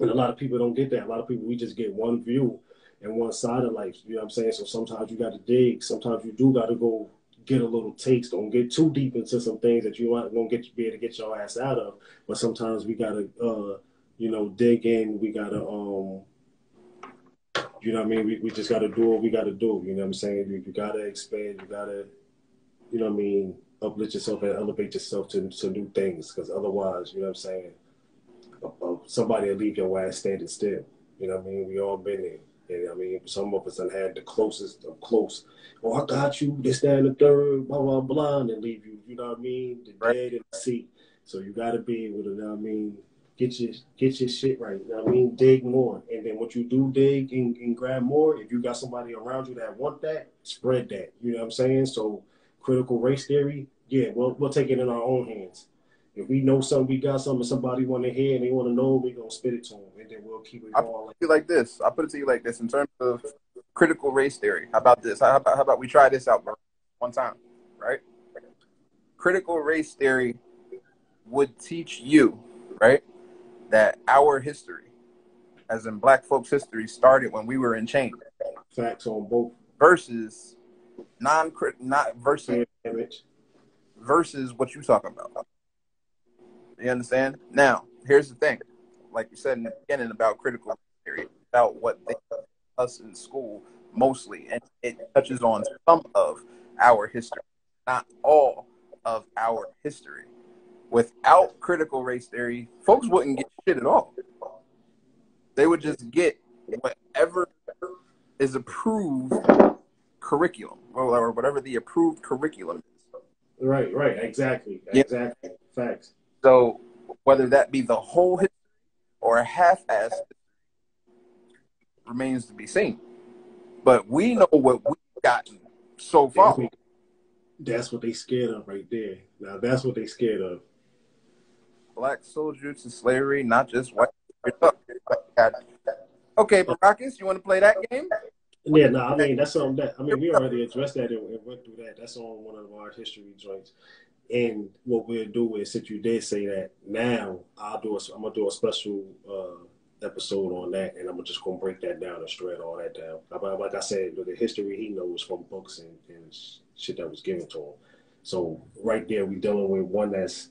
and a lot of people don't get that. A lot of people we just get one view and one side of life. You know what I'm saying? So sometimes you got to dig. Sometimes you do got to go get a little taste. Don't get too deep into some things that you aren't gonna get be able to get your ass out of. But sometimes we gotta, uh, you know, dig in. We gotta, um, you know what I mean? We, we just gotta do what we gotta do. You know what I'm saying? You, you gotta expand. You gotta, you know what I mean? Uplift yourself and elevate yourself to, to new things. Because otherwise, you know what I'm saying? Uh, uh, somebody will leave your ass standing still. You know what I mean? We all been there. And I mean, some of us done had the closest of close. Oh, I got you. This, that, and the third, blah, blah, blah, and leave you. You know what I mean? The Right. dead in the seat. So you got to be able to, you know what I mean? Get your get your shit right. You know what I mean? Dig more. And then what you do dig and, and grab more, if you got somebody around you that want that, spread that. You know what I'm saying? So critical race theory, yeah, we'll, we'll take it in our own hands. If we know something, we got something somebody want to hear and they want to know, we're going to spit it to them. And then we'll keep it I-. Like, you like this. I'll put it to you like this in terms of critical race theory. How about this? How about, how about we try this out one time, right? Critical race theory would teach you, right, that our history, as in black folks' history, started when we were in chains facts on both versus non not versus versus what you talking about. You understand? Now, here's the thing. Like you said in the beginning about critical theory, about what they us in school mostly, and it touches on some of our history, not all of our history. Without critical race theory, folks wouldn't get shit at all. They would just get whatever is approved curriculum, or whatever the approved curriculum is. Right, right, exactly, Yeah. exactly, facts. So whether that be the whole history or a half-ass remains to be seen. But we know what we've gotten so far. That's what they scared of right there. Now that's what they scared of. Black soldiers to slavery, not just white. Okay, Baracus, you want to play that game? Yeah, no, I mean that's something that I mean we already addressed that and, went through that. That's on one of our history joints. And what we'll do is, since you did say that, now I'll do a, I'm gonna do a special uh, episode on that, and I'm just gonna break that down and shred all that down. But like I said, the history he knows from books and, and shit that was given to him. So right there, we dealing with one that's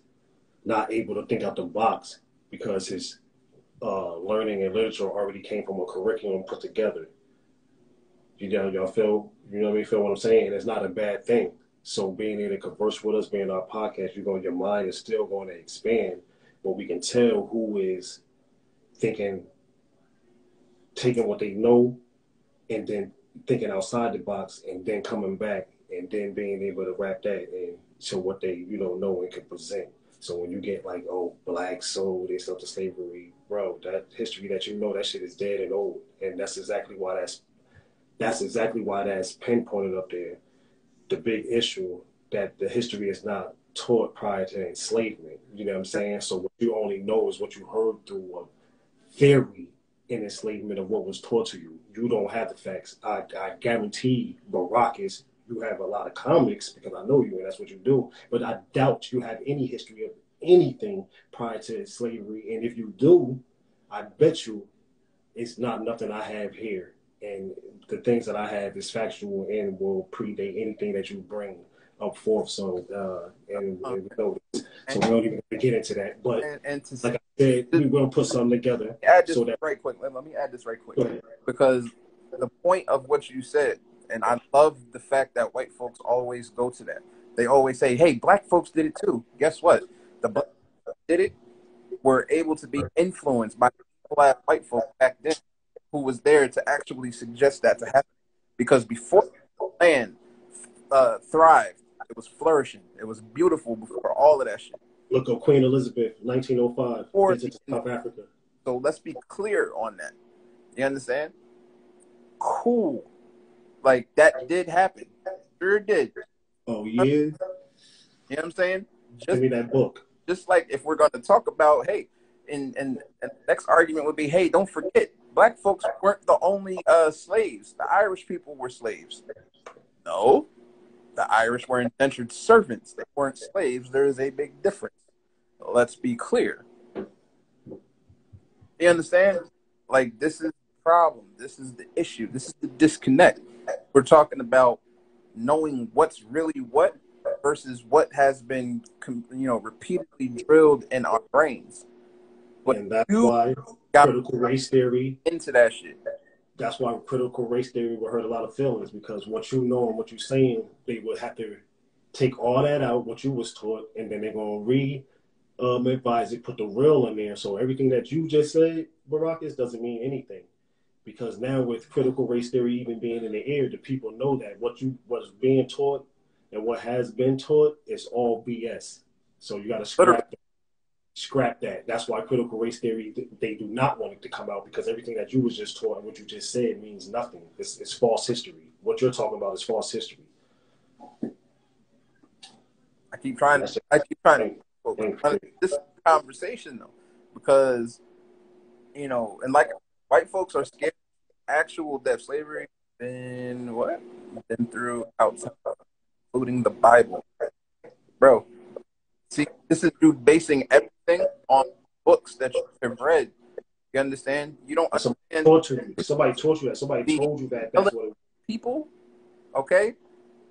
not able to think out the box because his uh, learning and literature already came from a curriculum put together. You know, y'all feel, you know what I mean? Feel what I'm saying? And it's not a bad thing. So being able to converse with us, being our podcast, you're going, your mind is still going to expand, but we can tell who is thinking, taking what they know, and then thinking outside the box, and then coming back, and then being able to wrap that and show what they, you know, know and can present. So when you get like, oh, black sold they stuff to slavery, bro, that history that you know, that shit is dead and old, and that's exactly why that's that's exactly why that's pinpointed up there. The big issue that the history is not taught prior to enslavement. You know what I'm saying? So what you only know is what you heard through a theory in enslavement of what was taught to you. You don't have the facts. I, I guarantee Baracus, you have a lot of comics because I know you and that's what you do. But I doubt you have any history of anything prior to slavery. And if you do, I bet you it's not nothing I have here. And the things that I have is factual and will predate anything that you bring up forth. So, uh, and, and we know this. so we don't even get into that. But And, and to like I said, we will put something together. add this so that- right quick. Let, let me add this right quick because the point of what you said And I love the fact that white folks always go to that. They always say, "Hey, black folks did it too." Guess what? The black did it were able to be influenced by black white folks back then, who was there to actually suggest that to happen. Because before the land uh, thrived, it was flourishing. It was beautiful before all of that shit. Look up Queen Elizabeth, 1905, Or- visit to South Africa. So let's be clear on that. You understand? Cool. Like that did happen. Sure did. Oh yeah, You know what I'm saying? give Just me that book. just like if we're going to talk about hey and, and and the next argument would be hey don't forget black folks weren't the only uh slaves. The irish people were slaves. No. The irish were indentured servants. They weren't slaves. There is a big difference. Let's be clear. You understand? Like this is problem this is the issue this is the disconnect we're talking about knowing what's really what versus what has been com- you know repeatedly drilled in our brains But and that's why got critical race theory. into that shit That's why critical race theory will hurt a lot of feelings because what you know and what you're saying, they would have to take all that out, what you was taught, and then they're gonna re um, advise it, put the real in there. So everything that you just said, Baracus, doesn't mean anything. Because now with critical race theory even being in the air, the people know that what you what's being taught and what has been taught is all BS. So you gotta scrap that. Scrap that. That's why critical race theory they do not want it to come out because everything that you was just taught and what you just said means nothing. It's, it's false history. What you're talking about is false history. i keep trying to i keep trying to this conversation though because you know and like white folks are scared of actual death slavery been what been through outside uh, including the bible bro see this is you basing everything on books that you have read you understand you don't understand Torture you. Somebody you that. Somebody told you that. That's what people, okay,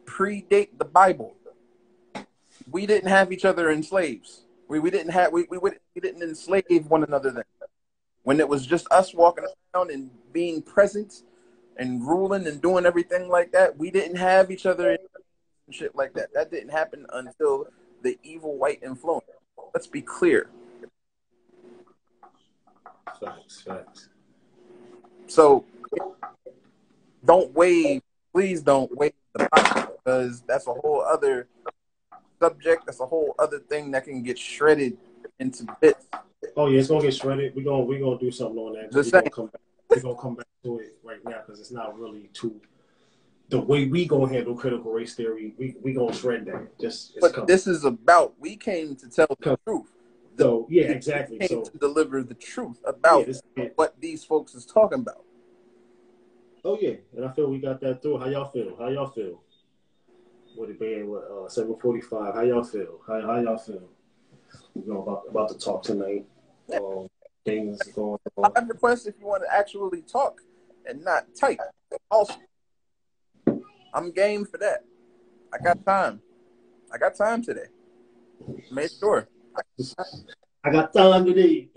predate the Bible. We didn't have each other in slaves. We, we didn't have we, we we didn't enslave one another then. When it was just us walking around and being present and ruling and doing everything like that, we didn't have each other and shit like that. That didn't happen until the evil white influence. Let's be clear. Facts, facts. So don't wave, please don't wave the because that's a whole other subject. That's a whole other thing that can get shredded into bits. Oh yeah, it's gonna get shredded. We're gonna we're gonna do something on that. Just we're gonna come back. We're gonna come back to it right now because it's not really too the way we gonna handle critical race theory. We we gonna shred that. Just it's But coming. this is about we came to tell the truth. so yeah, exactly. came So to deliver the truth yeah, about this, yeah. what these folks is talking about. oh yeah, and I feel we got that through. How y'all feel? How y'all feel? With it being what uh, seven forty five. How y'all feel? How how y'all feel? We know about about to talk tonight. Um, things going on. I request if you want to actually talk and not type. Also, I'm game for that. I got time. I got time today. Make sure. I got time today.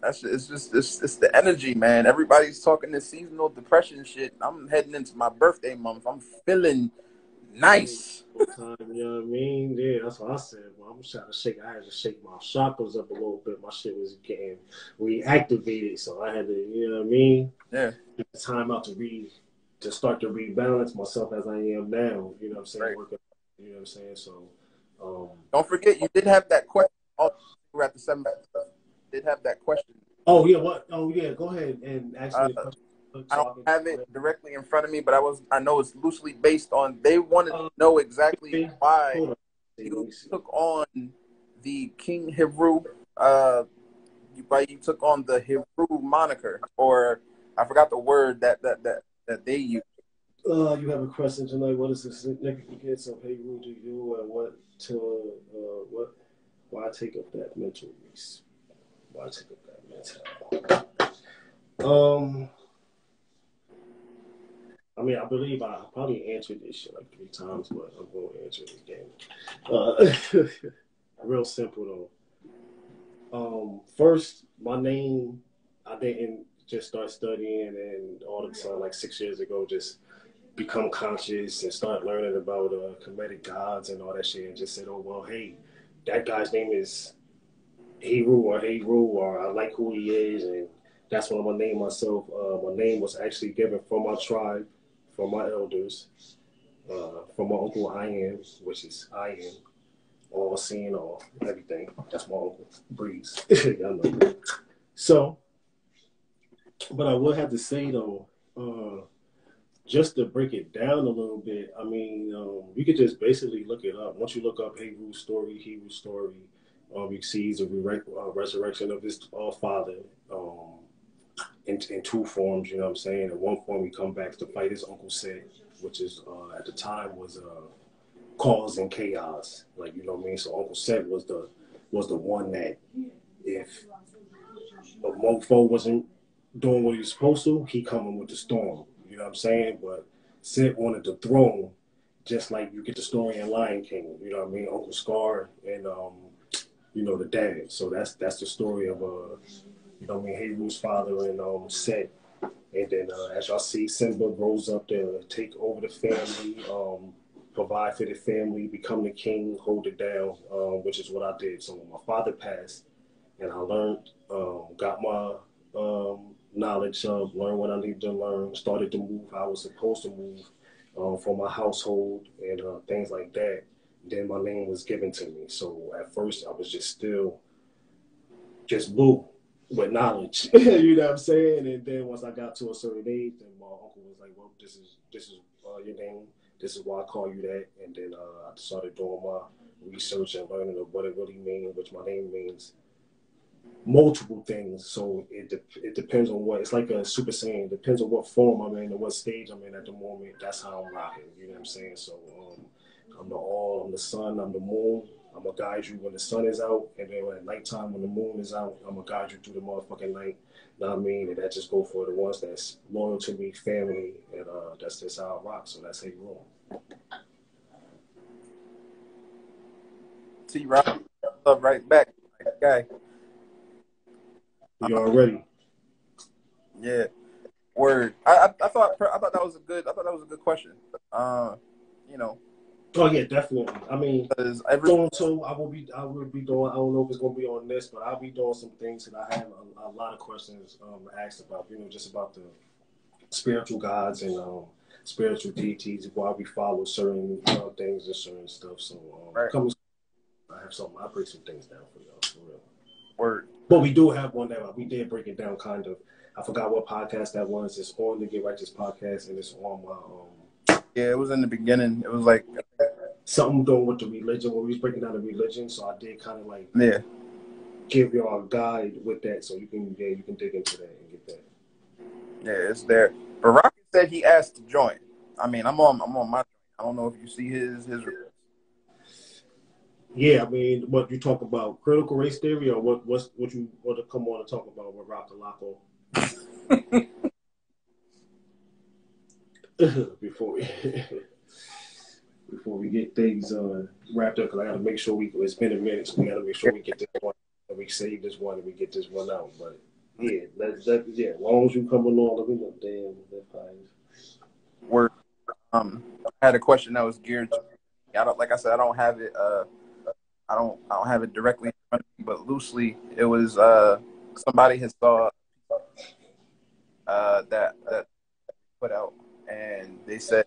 That's it's just it's, it's the energy, man. Everybody's talking this seasonal depression shit. I'm heading into my birthday month. I'm feeling nice. Time, you know what I mean? Yeah, that's what I said. Well, I'm trying to shake. I had to shake my chakras up a little bit. My shit was getting reactivated, so I had to, you know what I mean? Yeah. Time out to re to start to rebalance myself as I am now. You know what I'm saying? Right. Working, you know what I'm saying? So, um, Don't forget, you did have that question. Oh, we're at the seven. Did have that question. oh yeah, what? Oh yeah, go ahead and ask me. the Uh, question. I don't have it directly in front of me, but I was I know it's loosely based on. They wanted to know exactly why Hold on. Let you took on the King Heru. Uh, why you took on the Heru moniker, or I forgot the word that that that that they use. Uh, you have a question tonight. What is the significance of Heru to you, and what to uh, what? Why take up that mental piece? Why take up that mental? Um, I mean, I believe I probably answered this shit like three times, but I'm going to answer it again. Uh, real simple though. Um, first, my name, I didn't just start studying, and all of a sudden, like six years ago, just become conscious and start learning about uh, Kemetic gods and all that shit, and just said, "Oh well, hey, that guy's name is Heru or Heru, or I like who he is, and that's what I'm gonna name myself. Uh, my name was actually given from my tribe, from my elders, uh, from my uncle I am, which is I am, all seeing all everything. That's my uncle Breeze. Y'all know. So, but I would have to say though, uh, just to break it down a little bit, I mean, um, you could just basically look it up. Once you look up Heru story, Heru story, um, you see the re- uh, resurrection of his uh, father um, in, in two forms, you know what I'm saying? In one form, he come back to fight his uncle Set, which is uh, at the time was uh, causing chaos. Like, you know what I mean? So Uncle Set was the was the one that if a mofo wasn't doing what he was supposed to, he coming with the storm. You know what I'm saying? But Set wanted the throne, just like you get the story in Lion King. You know what I mean? Uncle Scar and um, you know the dad. So that's that's the story of uh, you know, I mean, Heru's father and um Set. And then uh, as y'all see, Simba grows up to take over the family, um, provide for the family, become the king, hold it down, um, which is what I did. So when my father passed, and I learned, um, got my um, knowledge of, learned what I needed to learn, started to move I was supposed to move um, for my household and uh, things like that. Then my name was given to me. So at first I was just still just blue with knowledge. you know what I'm saying? And then once I got to a certain age, then my uncle was like, "Well, this is this is uh, your name. This is why I call you that." And then uh, I started doing my research and learning of what it really means, which my name means multiple things. So it de- it depends on what it's like a super saiyan. It depends on what form I'm in and what stage I'm in at the moment. That's how I'm rocking. You know what I'm saying? So um, I'm the all. I'm the sun. I'm the moon. I'm gonna guide you when the sun is out, and then at nighttime when the moon is out, I'm gonna guide you through the motherfucking night. You know what I mean? And that just go for the ones that's loyal to me, family, and uh, that's just how I rock. So that's how you roll. T Rob, love right back. Guy. You already? Yeah. Word. I, I I thought I thought that was a good I thought that was a good question. Uh, you know, Oh yeah, definitely. I mean, every doing so I will be I will be doing I don't know if it's gonna be on this, but I'll be doing some things that I have a, a lot of questions um asked about, you know, just about the spiritual gods and um spiritual deities, why we follow certain know, things and certain stuff. So um Right. come I have some I break some things down for y'all for real. word. But we do have one that we did break it down kind of. I forgot what podcast that was. It's on the Get Righteous podcast and it's on my um Yeah, it was in the beginning. It was like something doing with the religion when we was breaking down the religion. So I did kind of like yeah, give y'all a guide with that, so you can yeah you can dig into that and get that. yeah, it's there. But Rocket said he asked to join. I mean, I'm on I'm on my. I don't know if you see his his. Yeah, I mean, what you talk about critical race theory, or what what's what you want to come on and talk about with Rockalaco before we before we get things uh, wrapped up, because I got to make sure we it's been a minute, so we got to make sure we get this one and we save this one and we get this one out. But yeah, that's that yeah. As long as you come along, let me know. Damn, that fine. word. Um, I had a question that was geared. To, I don't like I said I don't have it. Uh, I don't I don't have it directly in front of me, but loosely it was. Uh, somebody had saw. Uh, that that put out, and they said,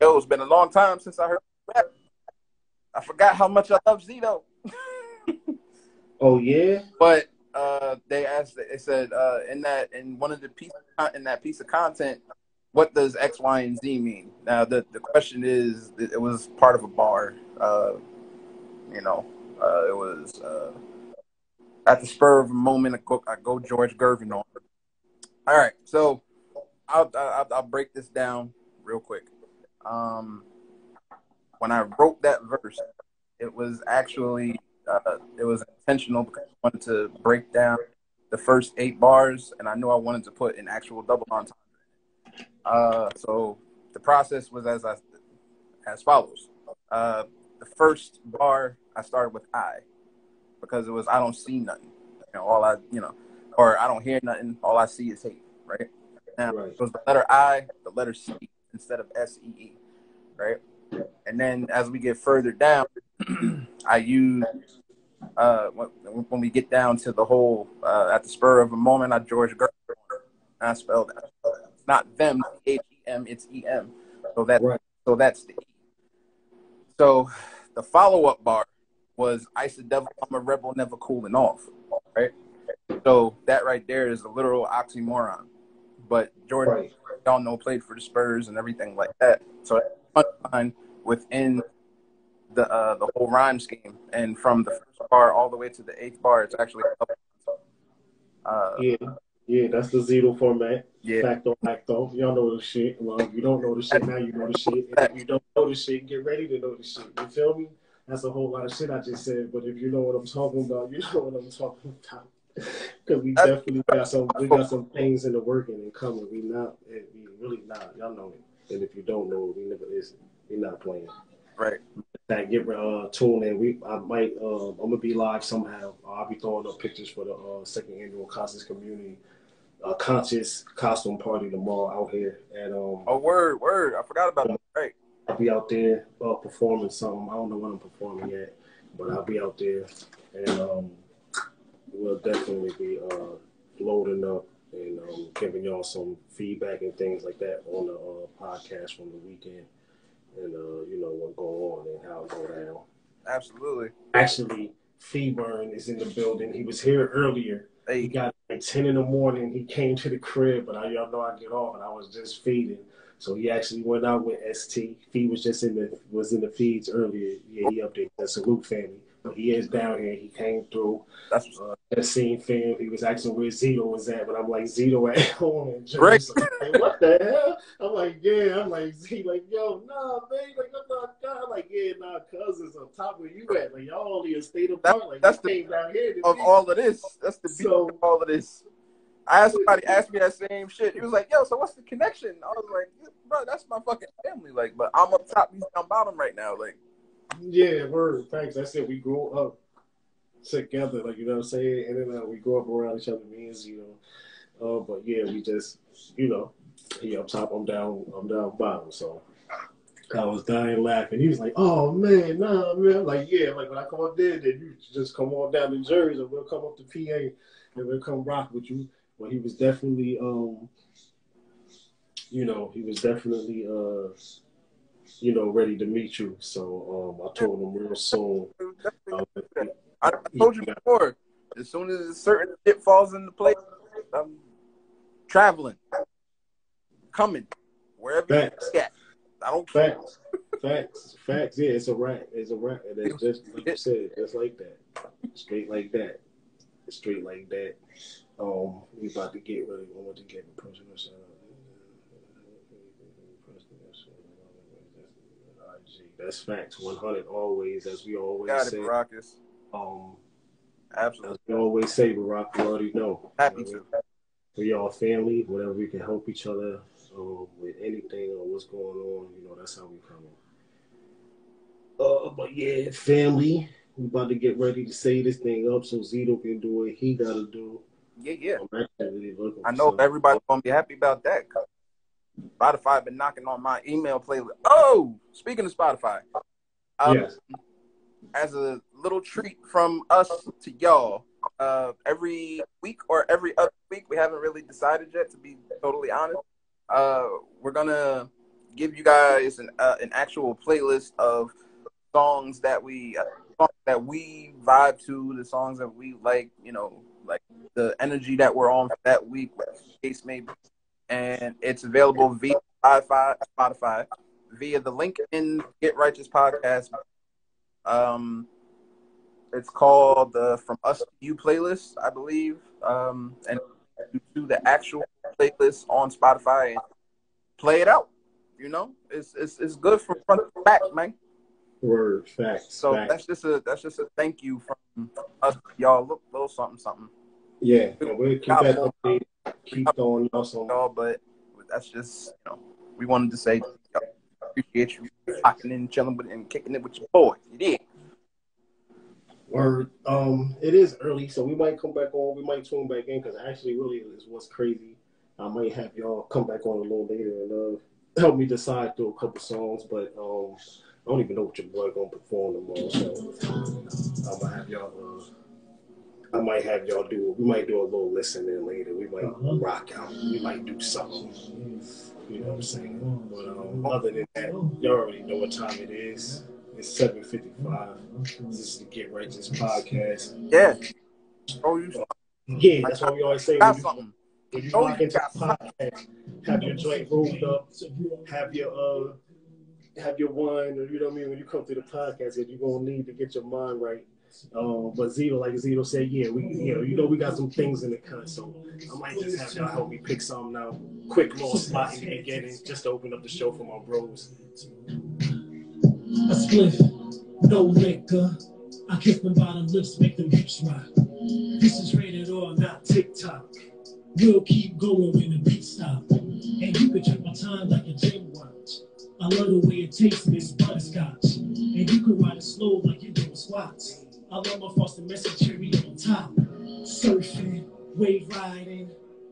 "Yo, it's been a long time since I heard rap. I forgot how much I love Zito." Oh yeah. But uh, they asked, they said uh, in that in one of the piece in that piece of content, what does X, Y, and Z mean? Now the the question is, it was part of a bar. Uh, you know, uh, it was uh, at the spur of a moment. I go, I go George Gervin on. All right, so I'll, I'll I'll break this down real quick. Um, when I wrote that verse, it was actually uh, it was intentional because I wanted to break down the first eight bars, and I knew I wanted to put an actual double entendre. Uh, so the process was as I as follows. Uh, the first bar I started with I because it was I don't see nothing. You know, all I you know. or I don't hear nothing. All I see is hate, right? Now Right. was the letter I, the letter C instead of S E E, right? And then as we get further down, I use uh when, when we get down to the whole uh, at the spur of a moment, I George Gervin. I spelled that. It's not them, H E M, it's E M. So that Right. so that's the E. So the follow up bar was Ice the Devil, I'm a rebel, never cooling off. Right? So that right there is a literal oxymoron. But Jordan, Right. y'all know, played for the Spurs and everything like that. So punchline within the uh, the whole rhyme scheme. And from the first bar all the way to the eighth bar, it's actually uh, Yeah. Yeah, that's the Zito format. yeah, Facto, facto. Y'all know the shit. Well, if you don't know the shit, now you know the shit. And if you don't know the shit, get ready to know the shit. You feel me? That's a whole lot of shit I just said. But if you know what I'm talking about, you know what I'm talking about. Because we definitely got some, we got some things in the working and coming. We not, we really not. Y'all know it. And if you don't know, we never listen. We not playing. right. That get uh tune in. We I might um I'm gonna be live somehow. I'll be throwing up pictures for the uh, second annual conscious community uh, conscious costume party tomorrow out here and um Oh, word, word. I forgot about that. Right. I'll be out there uh, performing something. I don't know what I'm performing yet, but I'll be out there and um we'll definitely be uh loading up and um, giving y'all some feedback and things like that on the uh, podcast from the weekend and uh you know what go on and how it go down Absolutely. actually Feeburn is in the building. He was here earlier. He got like ten in the morning. He came to the crib, but I y'all know I get off and I was just feeding. So he actually went out with ST. Fee was just in the was in the feeds earlier. Yeah, he updated salute family. He is down here. He came through. that's Uh, just seen fam. He was asking where Zito was at, but I'm like Zito at home Jersey. Right. Like, what the hell? I'm like, yeah. I'm like Z, like yo, nah, man. Like I'm not. I'm like, yeah, nah, cousins on top where you at. Like y'all only a state apart. Like that's the came down here of all of this. That's the beauty So- of all of this. I asked somebody asked me that same shit. He was like, "Yo, so what's the connection?" I was like, "Bro, that's my fucking family." Like, but I'm up top, he's down bottom right now. Like, Yeah, word. Thanks. That's it. We grew up together, like you know what I'm saying, and then uh, we grew up around each other, means, you know. Uh, but yeah, we just, you know, he up top, I'm down, I'm down bottom. So I was dying laughing. He was like, "Oh man, nah, man." I'm like, yeah, like when I come up there, then you just come on down to Jersey, and we'll come up to PA, and we'll come rock with you. But he was definitely, um, you know, he was definitely, uh, you know, ready to meet you. So um, I told him real soon. it was definitely- Uh, I, told you before. As soon as a certain shit falls into place, I'm traveling, coming wherever Facts. you at. I don't care. Facts, facts, facts. Yeah, it's a rat. It's a rat, and it's just like you said, just like that, straight like that, straight like that. Um, we about to get ready. We want to get the personal shout That's facts. One hundred always, as we always Got it, say. Baracus. Um, Absolutely. as we always say, Barack, you already know. Happy to. we all family, whatever we can help each other um, with anything or what's going on, you know, that's how we come in. Uh, but yeah, family, we about to get ready to say this thing up so Zito can do what he got to do. Yeah, yeah. I'm actually looking I know something. everybody's gonna be happy about that. 'cause Spotify been knocking on my email playlist. Oh, speaking of Spotify, um, Yes. as a little treat from us to y'all, uh, every week or every other week, we haven't really decided yet. To be totally honest, uh, we're gonna give you guys an uh, an actual playlist of songs that we uh, songs that we vibe to, the songs that we like. You know, like the energy that we're on for that week, case may be. And it's available via Spotify, Spotify via the link in Get Righteous Podcast. Um, it's called the From Us to You playlist, I believe. Um, and to the actual playlist on Spotify and play it out. You know, it's it's it's good from front to back, man. Word, facts. So facts. that's just a that's just a thank you from us, y'all. Look, little something, something, yeah, we'll keep that updated. Keep throwing y'all some. y'all. But that's just you know, we wanted to say y'all, appreciate you popping and chilling with, and kicking it with your boy. You did. Or um, it is early, so we might come back on. We might tune back in because actually, really, is what's crazy. I might have y'all come back on a little later and uh, help me decide through a couple songs. But um, I don't even know what your boy gonna perform tomorrow, so I'm gonna have y'all. Uh, I might have y'all do. We might do a little listening later. We might rock out. We might do something. You know what I'm saying? But um, other than that, y'all already know what time it is. It's 7:55. This is the Get Righteous podcast. Yeah. Oh, you Yeah, that's what we always say. When you, something. when you Oh, lock you into the podcast, have your joint rolled up, have your uh, have your wine, or you know what I mean. When you come to the podcast, you're gonna need to get your mind right. Um, but Zito, like Zito said, yeah, we, you know, you know, we got some things in the cut, so I might just have y'all help me pick some now. Quick little spot in the beginning, just to open up the show for my bros. A spliff, no liquor. I kiss them bottom lips, make them hips rock. This is rated R, not TikTok. We'll keep going when the beat stop. And you can check my time like a gym watch. I love the way it tastes, Miss Butterscotch. And you can ride it slow like you're doing squats. I love my frosted message cherry on top. Surfing, wave riding.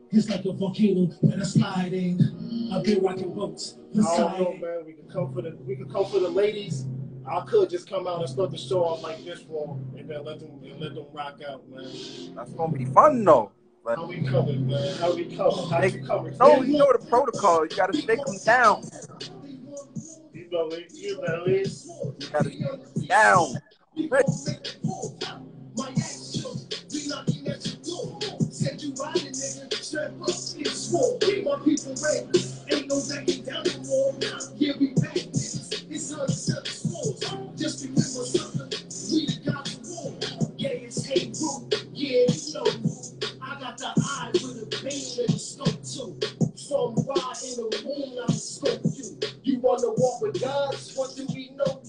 It's like a volcano when I slide in. I've been rocking boats. I don't know, man. We could come for the we could come for the ladies. I could just come out and start the show off like this for 'em and then let them and let them rock out, man. That's gonna be fun though. But How we coming, man? How we coming? How you coming? no, you know the protocol. You gotta shake them down. You know it. You know it. You gotta shake them down. From ride in the moon, I'm scope you. You wanna walk with God? What do we know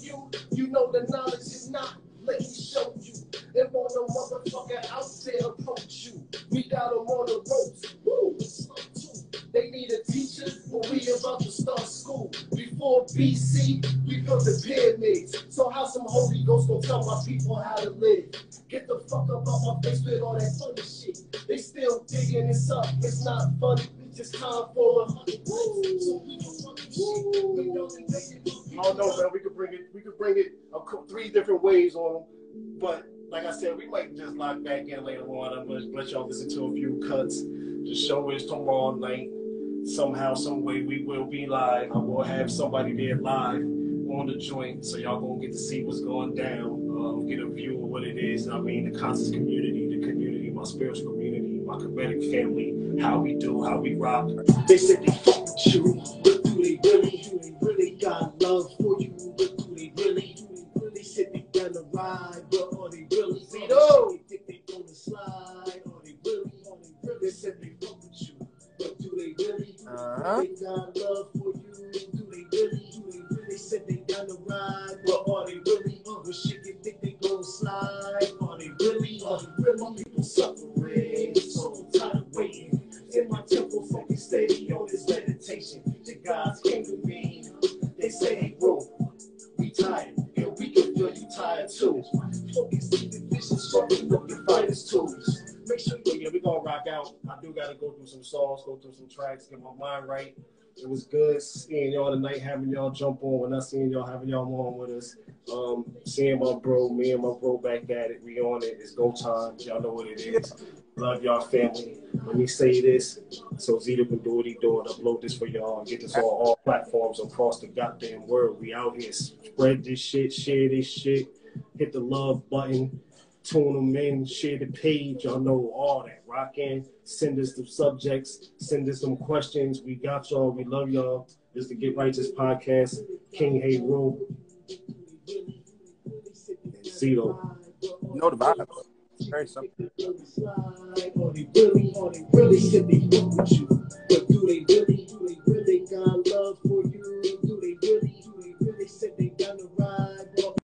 know the knowledge is not. Let me show you. If on a motherfucker out there approach you, we got them on the ropes. Woo. They need a teacher, but we about to start school. Before BC, we built the pyramids. So how some Holy Ghost gonna tell my people how to live? Get the fuck up off my face with all that funny shit. They still digging this up. It's not funny. It's just time for a hundred. I don't know, man. We could bring it. We could bring it three different ways on them. But like I said, we might just lock back in later on. I'm gonna let y'all listen to a few cuts. The show is tomorrow night. Somehow, some way, we will be live. I will have somebody there live on the joint, so y'all gonna get to see what's going down. Um, get a view of what it is. I mean, the conscious community, the community, my spiritual community, my comedic family, how we do, how we rock. They said they fuck you, they really? Do they really got love for you? But do they really? Do they really sit they gonna ride? But are they really? Zito! They think they gonna slide? Are they really? Are they really? They said they fuck with you, but do they really? Do Uh-huh. they got love I do gotta go through some songs, go through some tracks, get my mind right. It was good seeing y'all tonight, having y'all jump on. When I seen y'all having y'all on with us, um, seeing my bro, me and my bro back at it. We on it. It's go time. Y'all know what it is. Love y'all family. Let me say this so Zito can do what he do doing. Upload this for y'all and get this on all platforms across the goddamn world. We out here. Spread this shit, share this shit, hit the love button, tune them in, share the page. Y'all know all that rock in, send us some subjects, send us some questions. We got y'all. We love y'all. This is the Get Righteous podcast, King Hate And Zito. You know the vibe. Very simple. Really, really, really, really with you. But do they really, do they really got love for you?